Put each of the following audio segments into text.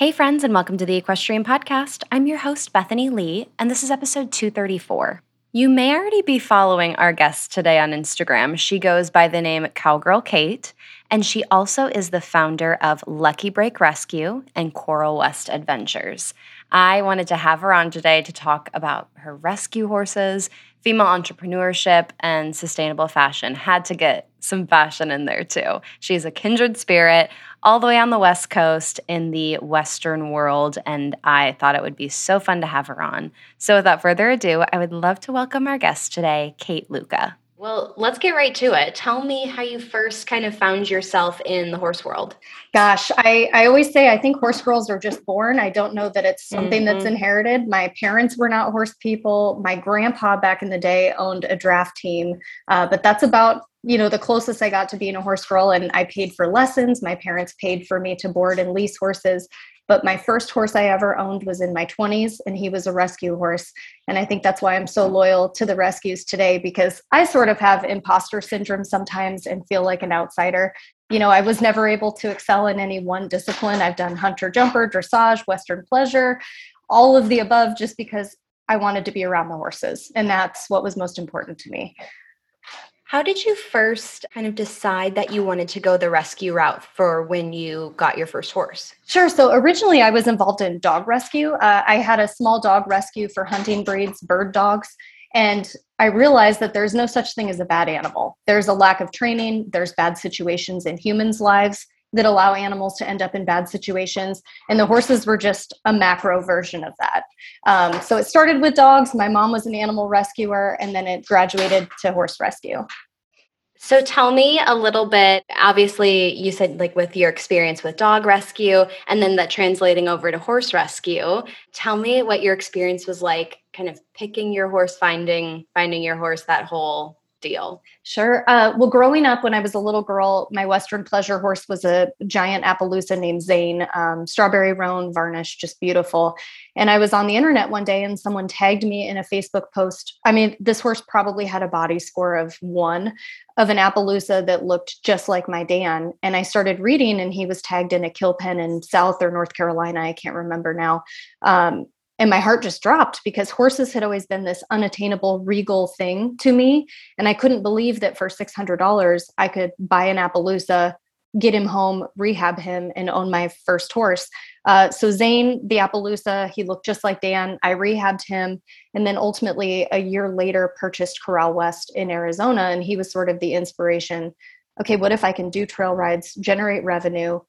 Hey, friends, and welcome to the Equestrian Podcast. I'm your host, Bethany Lee, and this is episode 234. You may already be following our guest today on Instagram. She goes by the name Cowgirl Cait, and she also is the founder of Lucky Break Rescue and Corral West Adventures. I wanted to have her on today to talk about her rescue horses, female entrepreneurship, and sustainable fashion. Had to get some fashion in there too. She's a kindred spirit all the way on the West Coast in the Western world, and I thought it would be so fun to have her on. So, without further ado, I would love to welcome our guest today, Cait Luca. Well, let's get right to it. Tell me how you first kind of found yourself in the horse world. Gosh, I, I always say I think horse girls are just born. I don't know that it's something mm-hmm. that's inherited. My parents were not horse people. My grandpa back in the day owned a draft team, uh, but that's about you know the closest i got to being a horse girl and i paid for lessons. My parents paid for me to board and lease horses. But my first horse i ever owned was in my 20s and he was a rescue horse. And i think that's why i'm so loyal to the rescues today because i sort of have imposter syndrome sometimes and feel like an outsider. You know i was never able to excel in any one discipline. I've done hunter jumper dressage western pleasure all of the above just because i wanted to be around the horses. And that's what was most important to me how did you first kind of decide that you wanted to go the rescue route for when you got your first horse? Sure. So originally I was involved in dog rescue. Uh, I had a small dog rescue for hunting breeds, bird dogs. And I realized that there's no such thing as a bad animal. There's a lack of training, there's bad situations in humans' lives that allow animals to end up in bad situations. And the horses were just a macro version of that. Um, so it started with dogs. My mom was an animal rescuer, and then it graduated to horse rescue. So tell me a little bit. Obviously, you said like with your experience with dog rescue and then that translating over to horse rescue. Tell me what your experience was like kind of picking your horse, finding finding your horse that whole deal? Sure. Uh, well, growing up when I was a little girl, my Western pleasure horse was a giant Appaloosa named Zane, um, strawberry roan varnish, just beautiful. And I was on the internet one day and someone tagged me in a Facebook post. I mean, this horse probably had a body score of one of an Appaloosa that looked just like my Dan. And I started reading, and he was tagged in a kill pen in South or North Carolina. I can't remember now. Um, and my heart just dropped because horses had always been this unattainable regal thing to me. And i couldn't believe that for $600 i could buy an appaloosa get him home rehab him and own my first horse. Uh, so zane the appaloosa he looked just like dan. I rehabbed him and then ultimately a year later purchased corral west in arizona. And he was sort of the inspiration. Okay what if i can do trail rides generate revenue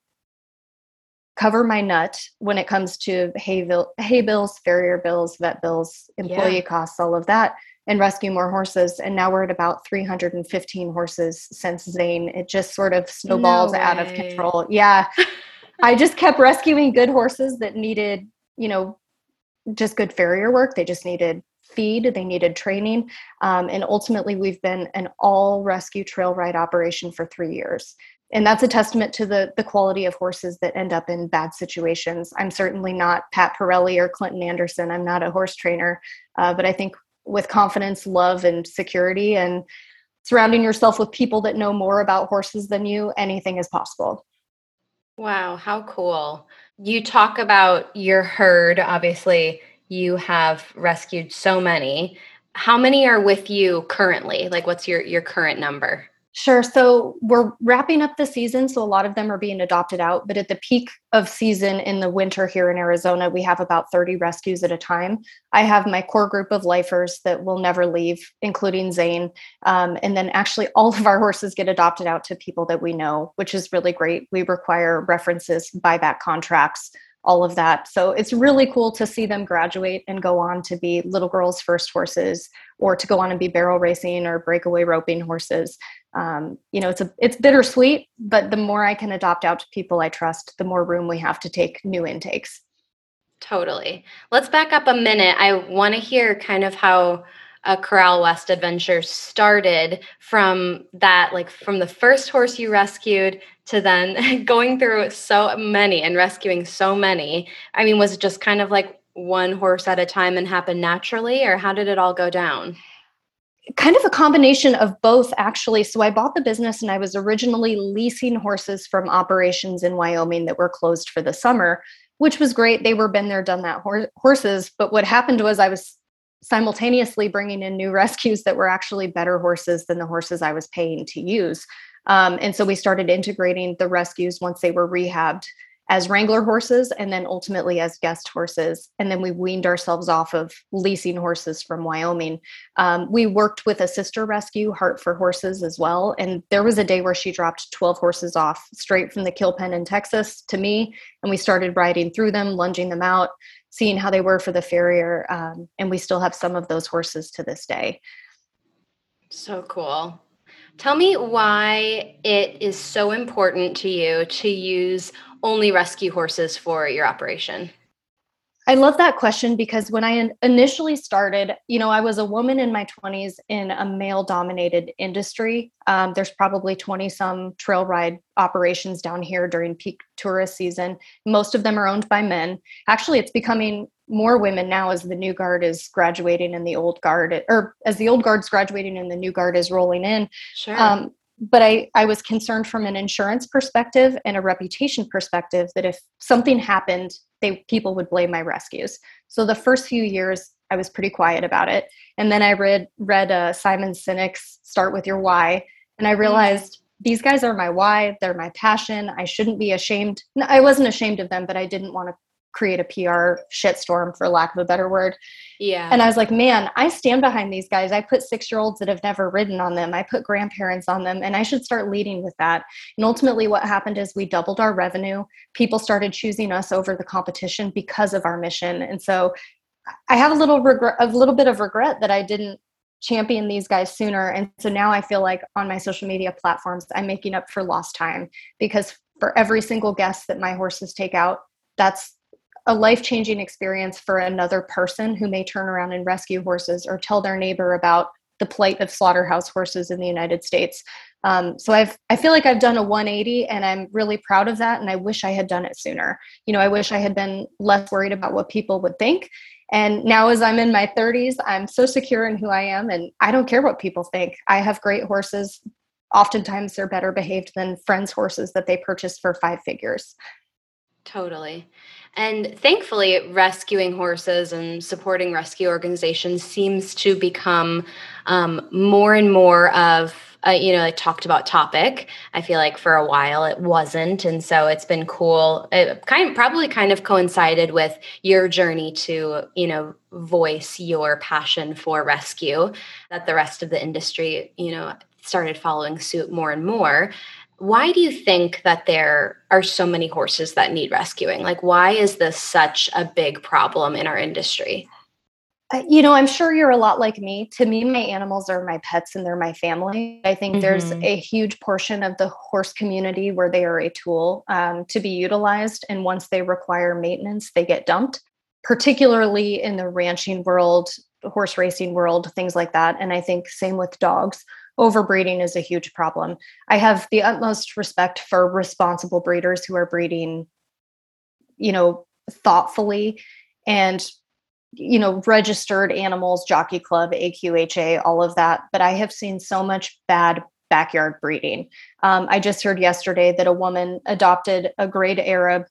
cover my nut when it comes to hay, bill, hay bills, farrier bills, vet bills, employee yeah. costs, all of that, and rescue more horses. And now we're at about 315 horses since Zane. It just sort of snowballs no out of control. Yeah. I just kept rescuing good horses that needed, you know, just good farrier work. They just needed feed, they needed training. Um, and ultimately, we've been an all rescue trail ride operation for three years and that's a testament to the the quality of horses that end up in bad situations. I'm certainly not Pat Parelli or Clinton Anderson. I'm not a horse trainer, uh, but I think with confidence, love, and security, and surrounding yourself with people that know more about horses than you, anything is possible. Wow, how cool! You talk about your herd. Obviously, you have rescued so many. How many are with you currently? Like, what's your your current number? Sure. So we're wrapping up the season. So a lot of them are being adopted out. But at the peak of season in the winter here in Arizona, we have about 30 rescues at a time. I have my core group of lifers that will never leave, including Zane. Um, and then actually, all of our horses get adopted out to people that we know, which is really great. We require references, buyback contracts, all of that. So it's really cool to see them graduate and go on to be little girls' first horses or to go on and be barrel racing or breakaway roping horses. Um, you know, it's a it's bittersweet, but the more I can adopt out to people I trust, the more room we have to take new intakes. Totally. Let's back up a minute. I want to hear kind of how a Corral West adventure started from that, like from the first horse you rescued to then going through so many and rescuing so many. I mean, was it just kind of like one horse at a time and happened naturally, or how did it all go down? Kind of a combination of both actually. So i bought the business and i was originally leasing horses from operations in wyoming that were closed for the summer which was great. They were been there done that horses. But what happened was i was simultaneously bringing in new rescues that were actually better horses than the horses i was paying to use. Um, and so we started integrating the rescues once they were rehabbed as wrangler horses and then ultimately as guest horses. And then we weaned ourselves off of leasing horses from wyoming. Um, we worked with a sister rescue heart for horses as well. And there was a day where she dropped 12 horses off straight from the kill pen in texas to me. And we started riding through them lunging them out seeing how they were for the farrier. Um, and we still have some of those horses to this day. So cool Tell me why it is so important to you to use only rescue horses for your operation? I love that question because when I initially started, you know, I was a woman in my 20s in a male dominated industry. Um, there's probably 20 some trail ride operations down here during peak tourist season. Most of them are owned by men. Actually, it's becoming more women now as the new guard is graduating and the old guard, or as the old guard's graduating and the new guard is rolling in. Sure. Um, but I, I was concerned from an insurance perspective and a reputation perspective that if something happened, they people would blame my rescues. So the first few years, I was pretty quiet about it, and then I read read uh, Simon Sinek's "Start with Your Why," and I mm. realized these guys are my why. They're my passion. I shouldn't be ashamed. I wasn't ashamed of them, but I didn't want to create a PR shitstorm for lack of a better word. Yeah. And I was like, man, I stand behind these guys. I put six year olds that have never ridden on them. I put grandparents on them and I should start leading with that. And ultimately what happened is we doubled our revenue. People started choosing us over the competition because of our mission. And so I have a little regret, a little bit of regret that I didn't champion these guys sooner. And so now I feel like on my social media platforms, I'm making up for lost time because for every single guest that my horses take out, that's a life changing experience for another person who may turn around and rescue horses or tell their neighbor about the plight of slaughterhouse horses in the United States. Um, so I've I feel like I've done a 180 and I'm really proud of that and I wish I had done it sooner. You know, I wish I had been less worried about what people would think. And now as I'm in my 30s, I'm so secure in who I am and I don't care what people think. I have great horses. Oftentimes they're better behaved than friends' horses that they purchased for five figures. Totally. And thankfully, rescuing horses and supporting rescue organizations seems to become um, more and more of a, you know, like talked about topic. I feel like for a while it wasn't, and so it's been cool. It kind of, probably kind of coincided with your journey to you know voice your passion for rescue that the rest of the industry you know started following suit more and more why do you think that there are so many horses that need rescuing? Like, why is this such a big problem in our industry? Uh, you know, I'm sure you're a lot like me. To me, my animals are my pets and they're my family. I think mm-hmm. there's a huge portion of the horse community where they are a tool um, to be utilized. And once they require maintenance, they get dumped, particularly in the ranching world, horse racing world, things like that. And I think same with dogs overbreeding is a huge problem. I have the utmost respect for responsible breeders who are breeding, you know, thoughtfully and you know registered animals jockey club aqha all of that but i have seen so much bad backyard breeding um, i just heard yesterday that a woman adopted a grade arab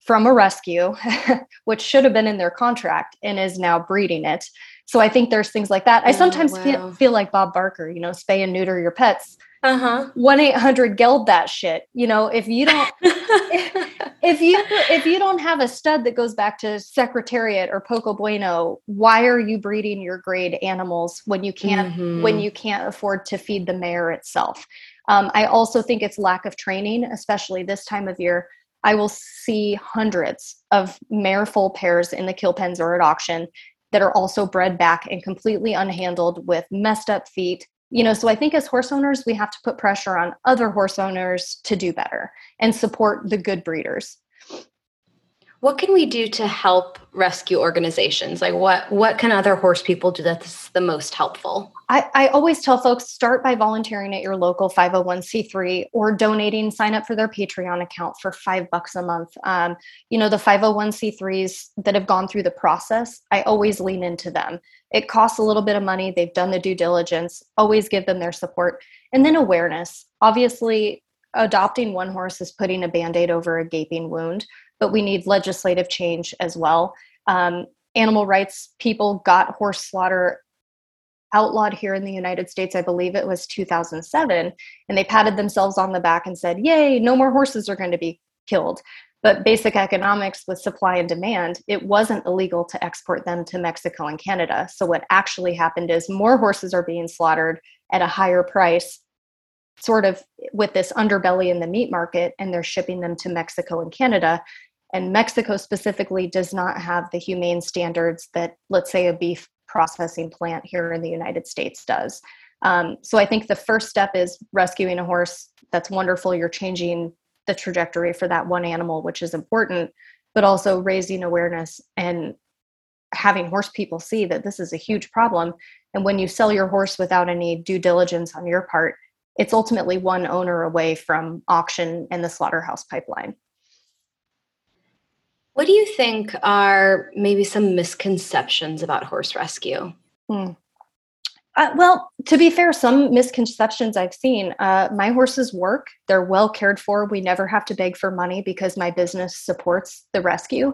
from a rescue which should have been in their contract and is now breeding it so I think there's things like that. I oh, sometimes wow. feel, feel like Bob Barker, you know, spay and neuter your pets. Uh-huh. 1-800 geld that shit. You know, if you don't if, you if you don't have a stud that goes back to Secretariat or Poco Bueno, why are you breeding your grade animals when you can't mm-hmm. when you can't afford to feed the mare itself? Um, I also think it's lack of training, especially this time of year. I will see hundreds of mare full pairs in the kill pens or at auction that are also bred back and completely unhandled with messed up feet. You know so i think as horse owners we have to put pressure on other horse owners to do better and support the good breeders what can we do to help rescue organizations? Like what what can other horse people do that's the most helpful? I, I always tell folks start by volunteering at your local 501c3 or donating sign up for their patreon account for five bucks a month. Um, you know the 501c3s that have gone through the process i always lean into them. It costs a little bit of money. They've done the due diligence. Always give them their support. And then awareness. Obviously adopting one horse is putting a band-aid over a gaping wound but we need legislative change as well. Um, animal rights people got horse slaughter outlawed here in the United States, I believe it was 2007, and they patted themselves on the back and said, Yay, no more horses are going to be killed. But basic economics with supply and demand, it wasn't illegal to export them to Mexico and Canada. So, what actually happened is more horses are being slaughtered at a higher price, sort of with this underbelly in the meat market, and they're shipping them to Mexico and Canada and Mexico specifically does not have the humane standards that, let's say, a beef processing plant here in the United States does. Um, so I think the first step is rescuing a horse. That's wonderful. You're changing the trajectory for that one animal, which is important, but also raising awareness and having horse people see that this is a huge problem. And when you sell your horse without any due diligence on your part, it's ultimately one owner away from auction and the slaughterhouse pipeline. What do you think are maybe some misconceptions about horse rescue? Hmm. Uh, well, to be fair, some misconceptions I've seen. Uh, my horses work, they're well cared for. We never have to beg for money because my business supports the rescue.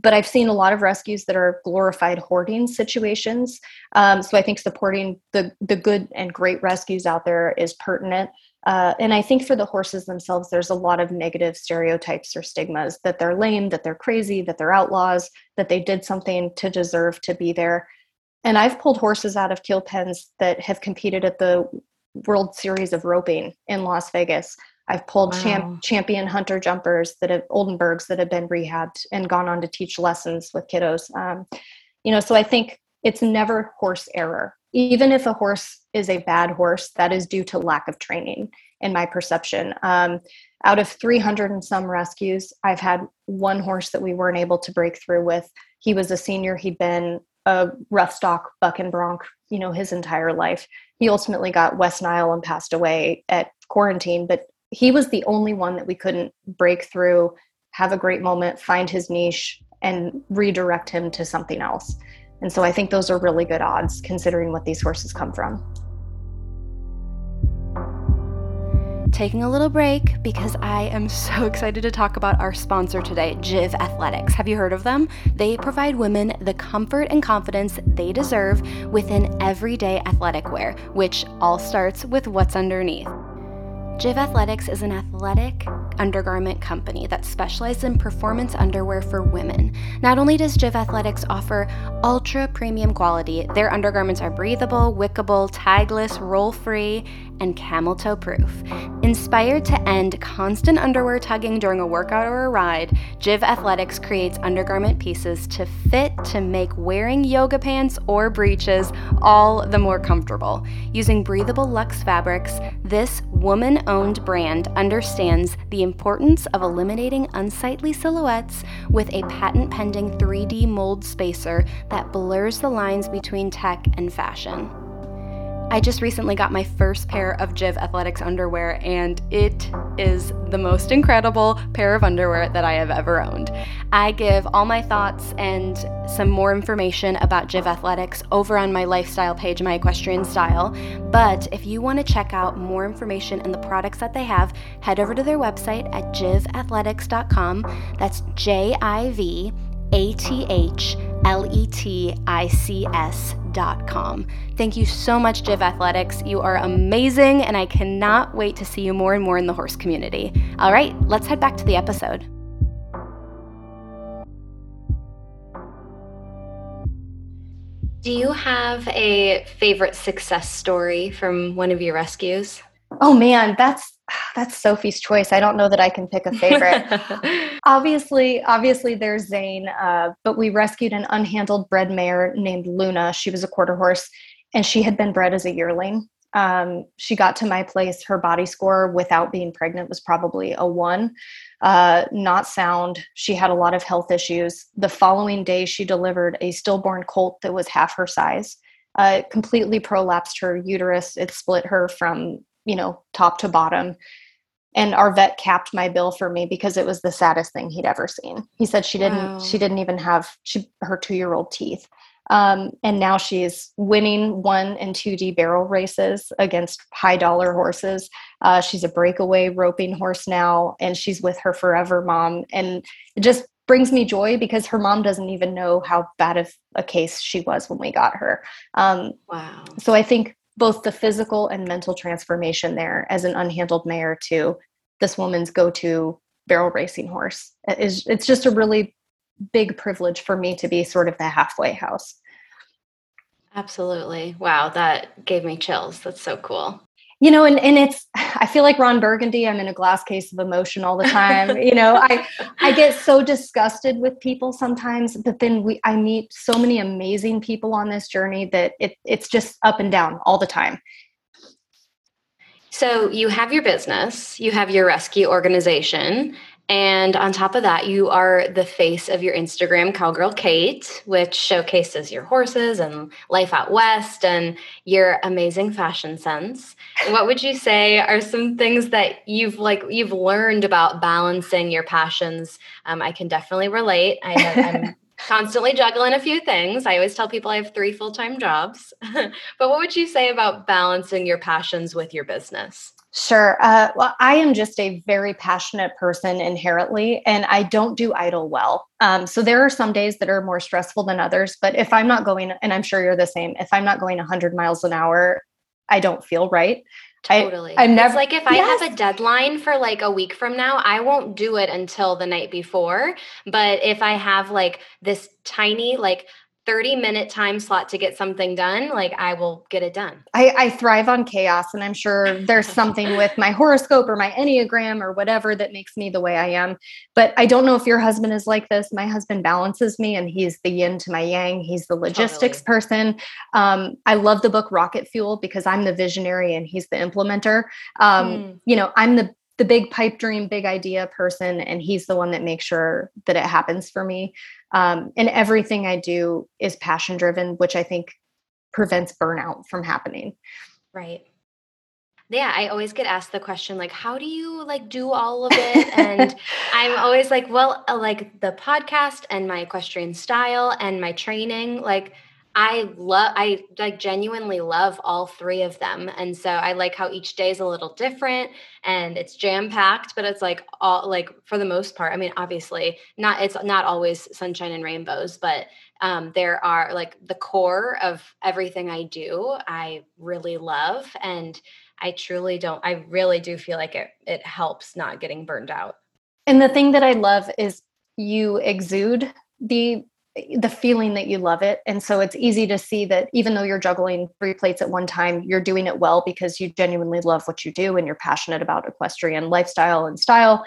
But I've seen a lot of rescues that are glorified hoarding situations. Um, so I think supporting the, the good and great rescues out there is pertinent. Uh, and I think for the horses themselves, there's a lot of negative stereotypes or stigmas that they're lame, that they're crazy, that they're outlaws, that they did something to deserve to be there. And I've pulled horses out of kill pens that have competed at the World Series of Roping in Las Vegas. I've pulled wow. champ, champion hunter jumpers that have Oldenburgs that have been rehabbed and gone on to teach lessons with kiddos. Um, you know, so I think it's never horse error even if a horse is a bad horse, that is due to lack of training, in my perception. Um, out of 300 and some rescues, I've had one horse that we weren't able to break through with. He was a senior, he'd been a rough stock buck and bronc, you know, his entire life. He ultimately got West Nile and passed away at quarantine, but he was the only one that we couldn't break through, have a great moment, find his niche, and redirect him to something else. And so I think those are really good odds considering what these horses come from. Taking a little break because I am so excited to talk about our sponsor today, Jiv Athletics. Have you heard of them? They provide women the comfort and confidence they deserve within everyday athletic wear, which all starts with what's underneath. Jiv Athletics is an athletic undergarment company that specializes in performance underwear for women. Not only does Jiv Athletics offer ultra premium quality, their undergarments are breathable, wickable, tagless, roll free, and camel toe proof. Inspired to end constant underwear tugging during a workout or a ride, Jiv Athletics creates undergarment pieces to fit to make wearing yoga pants or breeches all the more comfortable. Using breathable luxe fabrics, this woman owned brand understands the importance of eliminating unsightly silhouettes with a patent pending 3D mold spacer that blurs the lines between tech and fashion. I just recently got my first pair of Jiv Athletics underwear, and it is the most incredible pair of underwear that I have ever owned. I give all my thoughts and some more information about Jiv Athletics over on my lifestyle page, my equestrian style. But if you want to check out more information and the products that they have, head over to their website at jivathletics.com. That's J I V A T H L E T I C S com. Thank you so much, Jiv Athletics. You are amazing, and I cannot wait to see you more and more in the horse community. All right, let's head back to the episode. Do you have a favorite success story from one of your rescues? Oh man, that's that's Sophie's choice. I don't know that I can pick a favorite. obviously, obviously there's Zane, uh, but we rescued an unhandled bred mare named Luna. She was a quarter horse, and she had been bred as a yearling. Um, she got to my place. Her body score without being pregnant was probably a one. Uh, not sound. She had a lot of health issues. The following day, she delivered a stillborn colt that was half her size. Uh, completely prolapsed her uterus. It split her from you know top to bottom. And our vet capped my bill for me because it was the saddest thing he'd ever seen. He said she didn't wow. she didn't even have she her two year old teeth. Um, and now she's winning one and 2d barrel races against high dollar horses. Uh, she's a breakaway roping horse now and she's with her forever mom. And it just brings me joy because her mom doesn't even know how bad of a case she was when we got her. Um, wow. so i think both the physical and mental transformation there as an unhandled mare to this woman's go-to barrel racing horse. Is it's just a really big privilege for me to be sort of the halfway house. Absolutely. Wow that gave me chills. That's so cool you know and, and it's i feel like ron burgundy i'm in a glass case of emotion all the time. You know i i get so disgusted with people sometimes but then we i meet so many amazing people on this journey that it, it's just up and down all the time. So you have your business you have your rescue organization and on top of that, you are the face of your Instagram, Cowgirl Cait, which showcases your horses and life out west and your amazing fashion sense. What would you say are some things that you've like you've learned about balancing your passions? Um, I can definitely relate. I am constantly juggling a few things. I always tell people I have three full time jobs. but what would you say about balancing your passions with your business? Sure. Uh, well, I am just a very passionate person inherently, and I don't do idle well. Um, so there are some days that are more stressful than others. But if I'm not going, and I'm sure you're the same, if I'm not going 100 miles an hour, I don't feel right. Totally. I, am never it's like if I yes. have a deadline for like a week from now, I won't do it until the night before. But if I have like this tiny, like 30 minute time slot to get something done, like I will get it done. I, I, thrive on chaos. And I'm sure there's something with my horoscope or my Enneagram or whatever that makes me the way I am. But I don't know if your husband is like this. My husband balances me and he's the yin to my yang. He's the logistics totally. person. Um, I love the book Rocket Fuel because I'm the visionary and he's the implementer. Um, mm. You know, I'm the the big pipe dream, big idea person, and he's the one that makes sure that it happens for me. Um, and everything I do is passion driven, which I think prevents burnout from happening. Right. Yeah, I always get asked the question like how do you like do all of it? and I'm always like, well, uh, like the podcast and my equestrian style and my training, like I love I like genuinely love all three of them. And so I like how each day is a little different and it's jam packed, but it's like all like for the most part. I mean, obviously, not it's not always sunshine and rainbows, but um, there are like the core of everything I do, I really love. And I truly don't, I really do feel like it it helps not getting burned out. And the thing that I love is you exude the the feeling that you love it. And so it's easy to see that even though you're juggling three plates at one time, you're doing it well because you genuinely love what you do and you're passionate about equestrian lifestyle and style.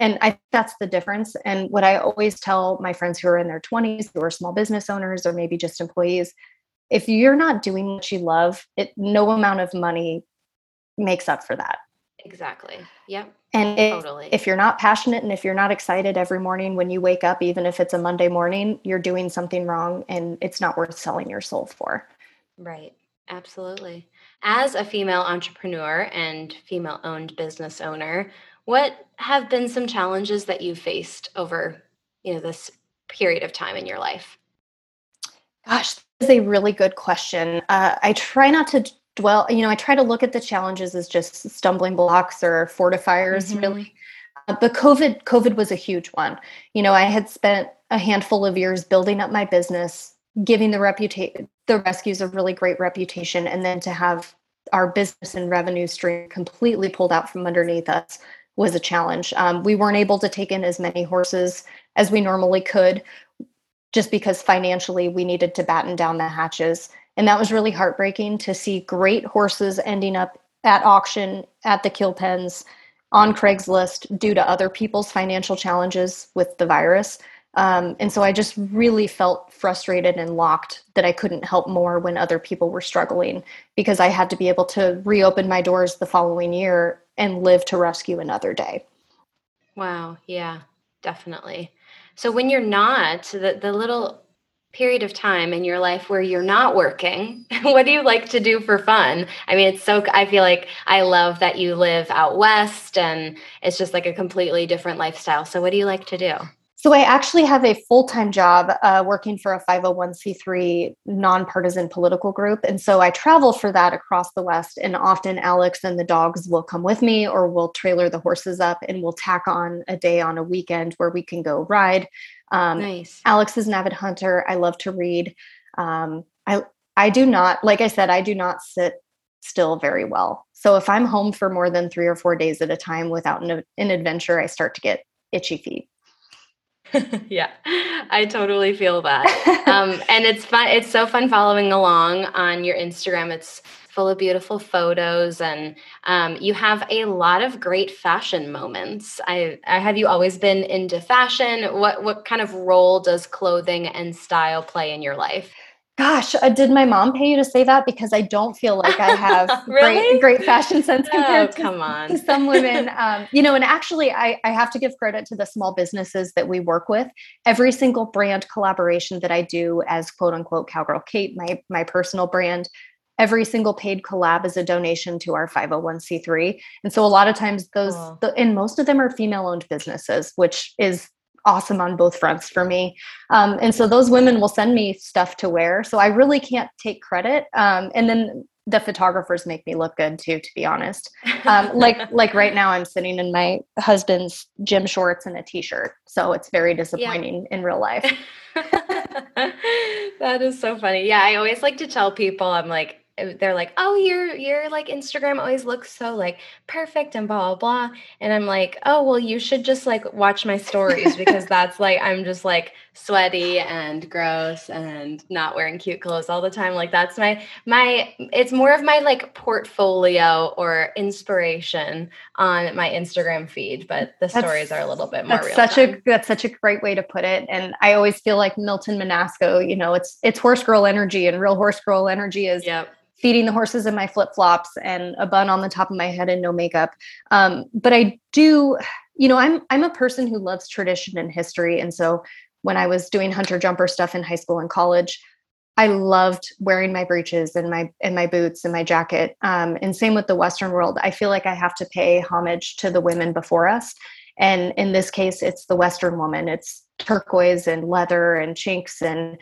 And I that's the difference. And what I always tell my friends who are in their 20s, who are small business owners or maybe just employees, if you're not doing what you love, it no amount of money makes up for that. Exactly. Yep. And if, totally. if you're not passionate and if you're not excited every morning when you wake up, even if it's a Monday morning, you're doing something wrong and it's not worth selling your soul for. Right. Absolutely. As a female entrepreneur and female owned business owner, what have been some challenges that you've faced over, you know, this period of time in your life? Gosh, is a really good question. Uh, I try not to dwell you know i try to look at the challenges as just stumbling blocks or fortifiers mm-hmm. really. Uh, but covid covid was a huge one. You know i had spent a handful of years building up my business giving the reputation the rescues a really great reputation and then to have our business and revenue stream completely pulled out from underneath us was a challenge. Um, we weren't able to take in as many horses as we normally could just because financially we needed to batten down the hatches and that was really heartbreaking to see great horses ending up at auction at the kill pens on Craigslist due to other people's financial challenges with the virus. Um, and so I just really felt frustrated and locked that I couldn't help more when other people were struggling because I had to be able to reopen my doors the following year and live to rescue another day. Wow. Yeah, definitely. So when you're not, the, the little period of time in your life where you're not working, what do you like to do for fun? I mean, it's so, I feel like I love that you live out west and it's just like a completely different lifestyle. So, what do you like to do? So I actually have a full time job uh, working for a 501c3 nonpartisan political group. And so I travel for that across the West. And often Alex and the dogs will come with me or we'll trailer the horses up and we'll tack on a day on a weekend where we can go ride. Um, nice. Alex is an avid hunter. I love to read. Um, I, I do not, like I said, I do not sit still very well. So if I'm home for more than three or four days at a time without an, an adventure, I start to get itchy feet. yeah, I totally feel that. Um, and it's fun. It's so fun following along on your Instagram. It's full of beautiful photos, and um, you have a lot of great fashion moments. I, I have you always been into fashion. What what kind of role does clothing and style play in your life? Gosh, uh, did my mom pay you to say that? Because I don't feel like I have really? great, great fashion sense compared oh, to, come on. to some women. Um, you know, and actually, I, I have to give credit to the small businesses that we work with. Every single brand collaboration that I do as quote unquote Cowgirl Cait, my my personal brand, every single paid collab is a donation to our 501c3 and so a lot of times those cool. the, and most of them are female owned businesses which is awesome on both fronts for me. Um, and so those women will send me stuff to wear. So I really can't take credit. Um, and then the photographers make me look good too, to be honest. Um, like like right now, I'm sitting in my husband's gym shorts and a t-shirt, so it's very disappointing yeah. in real life. that is so funny. Yeah, I always like to tell people, I'm like, Uh, they're like, "Oh, your your like Instagram always looks so like perfect and blah blah blah." And I'm like, "Oh, well, you should just like watch my stories because that's like I'm just like sweaty and gross and not wearing cute clothes all the time. Like that's my my it's more of my like portfolio or inspiration on my Instagram feed, but the that's, stories are a little bit more that's such time. a that's such a great way to put it. And I always feel like Milton Monasco, you know, it's it's horse girl energy and real horse girl energy is yep feeding the horses in my flip flops and a bun on the top of my head and no makeup. Um, but I do, you know, I'm I'm a person who loves tradition and history, and so when I was doing hunter jumper stuff in high school and college, I loved wearing my breeches and my and my boots and my jacket. Um, and same with the Western world. I feel like I have to pay homage to the women before us. And in this case, it's the Western woman. It's turquoise and leather and chinks and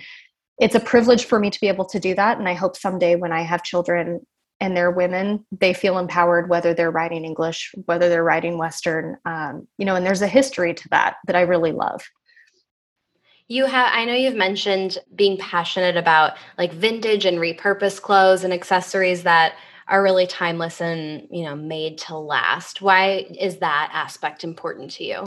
it's a privilege for me to be able to do that. And i hope someday when i have children and they're women they feel empowered whether they're writing english whether they're writing western um, you know and there's a history to that that i really love. You have i know you've mentioned being passionate about like vintage and repurposed clothes and accessories that are really timeless and you know made to last. Why is that aspect important to you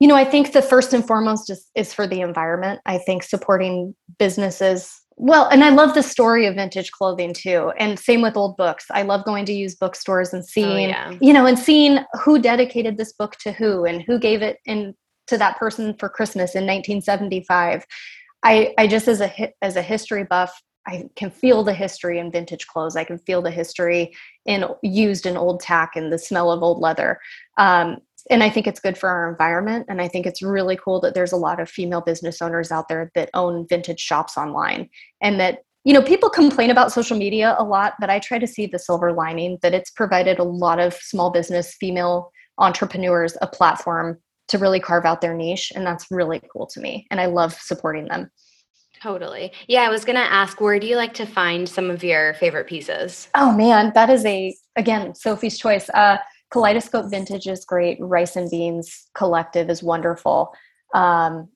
you know, I think the first and foremost is, is for the environment. I think supporting businesses well, and I love the story of vintage clothing too. And same with old books. I love going to use bookstores and oh, seeing, oh, yeah. you know, and seeing who dedicated this book to who and who gave it in to that person for Christmas in 1975. I, I just as a as a history buff, I can feel the history in vintage clothes. I can feel the history in used and old tack and the smell of old leather. Um, and I think it's good for our environment. And I think it's really cool that there's a lot of female business owners out there that own vintage shops online and that you know people complain about social media a lot but i try to see the silver lining that it's provided a lot of small business female entrepreneurs a platform to really carve out their niche and that's really cool to me and i love supporting them. Totally. Yeah i was going to ask where do you like to find some of your favorite pieces? Oh man that is a again sophie's choice. Uh Kaleidoscope Vintage is great. Rice and Beans Collective is wonderful. Um,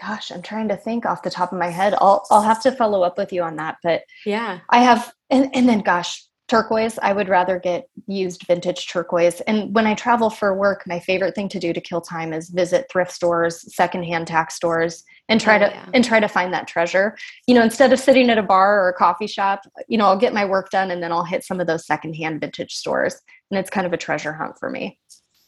gosh, I'm trying to think off the top of my head. I'll I'll have to follow up with you on that. But yeah, I have, and and then gosh, turquoise. I would rather get used vintage turquoise. And when I travel for work, my favorite thing to do to kill time is visit thrift stores, secondhand tax stores, and try oh, to yeah. and try to find that treasure. You know, instead of sitting at a bar or a coffee shop, you know, I'll get my work done and then I'll hit some of those secondhand vintage stores and it's kind of a treasure hunt for me.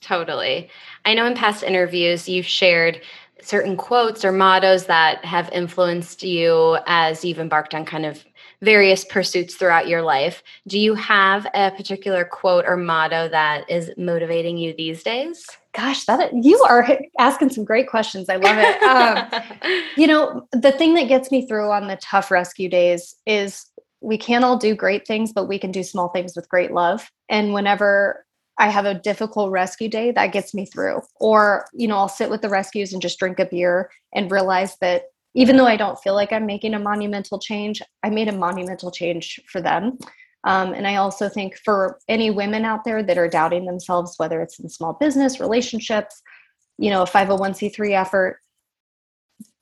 Totally. I know in past interviews you've shared certain quotes or mottos that have influenced you as you've embarked on kind of various pursuits throughout your life. Do you have a particular quote or motto that is motivating you these days? Gosh, that you are asking some great questions. I love it. Um, you know, the thing that gets me through on the tough rescue days is we can't all do great things, but we can do small things with great love. And whenever I have a difficult rescue day, that gets me through. Or, you know, I'll sit with the rescues and just drink a beer and realize that even though I don't feel like I'm making a monumental change, I made a monumental change for them. Um, and I also think for any women out there that are doubting themselves, whether it's in small business, relationships, you know, a 501c3 effort,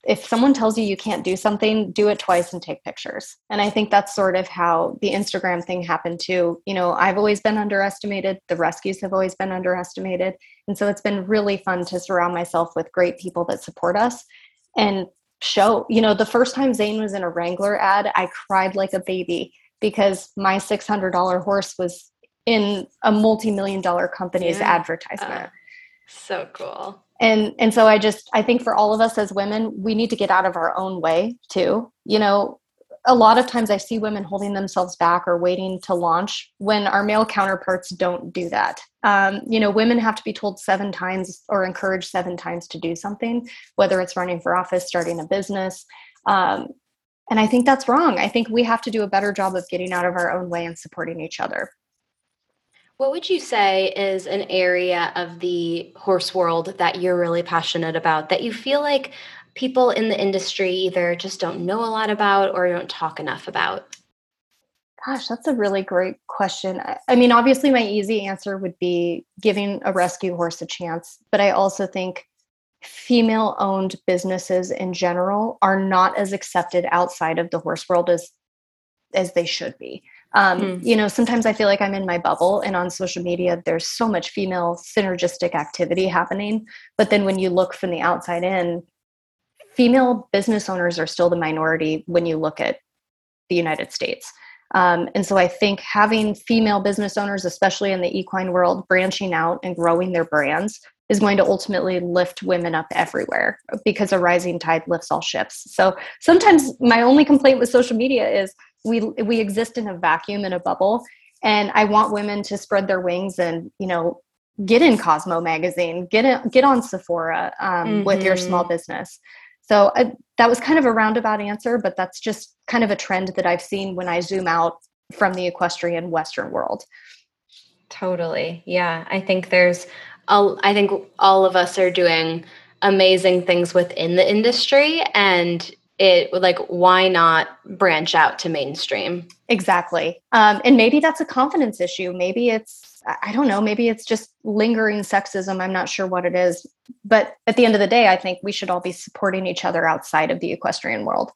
if someone tells you you can't do something, do it twice and take pictures. And I think that's sort of how the Instagram thing happened too. You know, I've always been underestimated, the rescues have always been underestimated. And so it's been really fun to surround myself with great people that support us and show. You know, the first time Zane was in a Wrangler ad, I cried like a baby because my $600 horse was in a multi million dollar company's yeah. advertisement. Uh, so cool and and so i just i think for all of us as women we need to get out of our own way too. You know a lot of times i see women holding themselves back or waiting to launch when our male counterparts don't do that. Um, you know women have to be told seven times or encouraged seven times to do something whether it's running for office starting a business. Um, and i think that's wrong. I think we have to do a better job of getting out of our own way and supporting each other what would you say is an area of the horse world that you're really passionate about that you feel like people in the industry either just don't know a lot about or don't talk enough about? Gosh, that's a really great question. I mean, obviously, my easy answer would be giving a rescue horse a chance, but I also think female owned businesses in general are not as accepted outside of the horse world as as they should be um, mm. you know sometimes i feel like i'm in my bubble and on social media there's so much female synergistic activity happening. But then when you look from the outside in female business owners are still the minority when you look at the united states. Um, and so i think having female business owners especially in the equine world branching out and growing their brands is going to ultimately lift women up everywhere because a rising tide lifts all ships. So sometimes my only complaint with social media is we we exist in a vacuum in a bubble and i want women to spread their wings and you know get in cosmo magazine get in, get on sephora um, mm-hmm. with your small mm-hmm. business so I, that was kind of a roundabout answer but that's just kind of a trend that i've seen when i zoom out from the equestrian western world totally yeah i think there's all, i think all of us are doing amazing things within the industry and it like why not branch out to mainstream? Exactly. Um, and maybe that's a confidence issue. Maybe it's i don't know maybe it's just lingering sexism. I'm not sure what it is. But at the end of the day i think we should all be supporting each other outside of the equestrian world.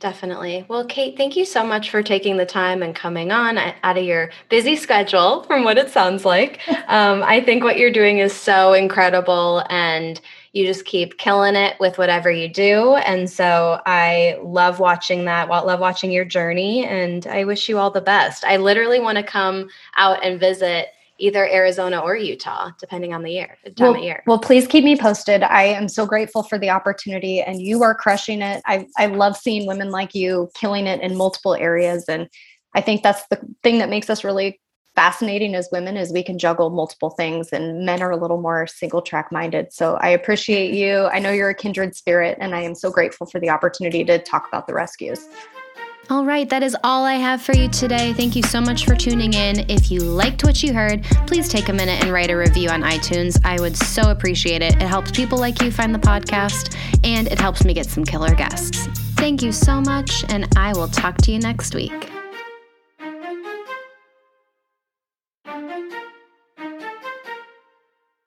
Definitely. Well, Cait, thank you so much for taking the time and coming on out of your busy schedule, from what it sounds like. Um, I think what you're doing is so incredible, and you just keep killing it with whatever you do. And so I love watching that, love watching your journey, and I wish you all the best. I literally want to come out and visit either Arizona or Utah, depending on the year, the time well, of year. Well, please keep me posted. I am so grateful for the opportunity and you are crushing it. I, I love seeing women like you killing it in multiple areas. And I think that's the thing that makes us really fascinating as women is we can juggle multiple things and men are a little more single track minded. So I appreciate you. I know you're a kindred spirit and I am so grateful for the opportunity to talk about the rescues. All right, that is all I have for you today. Thank you so much for tuning in. If you liked what you heard, please take a minute and write a review on iTunes. I would so appreciate it. It helps people like you find the podcast and it helps me get some killer guests. Thank you so much, and I will talk to you next week.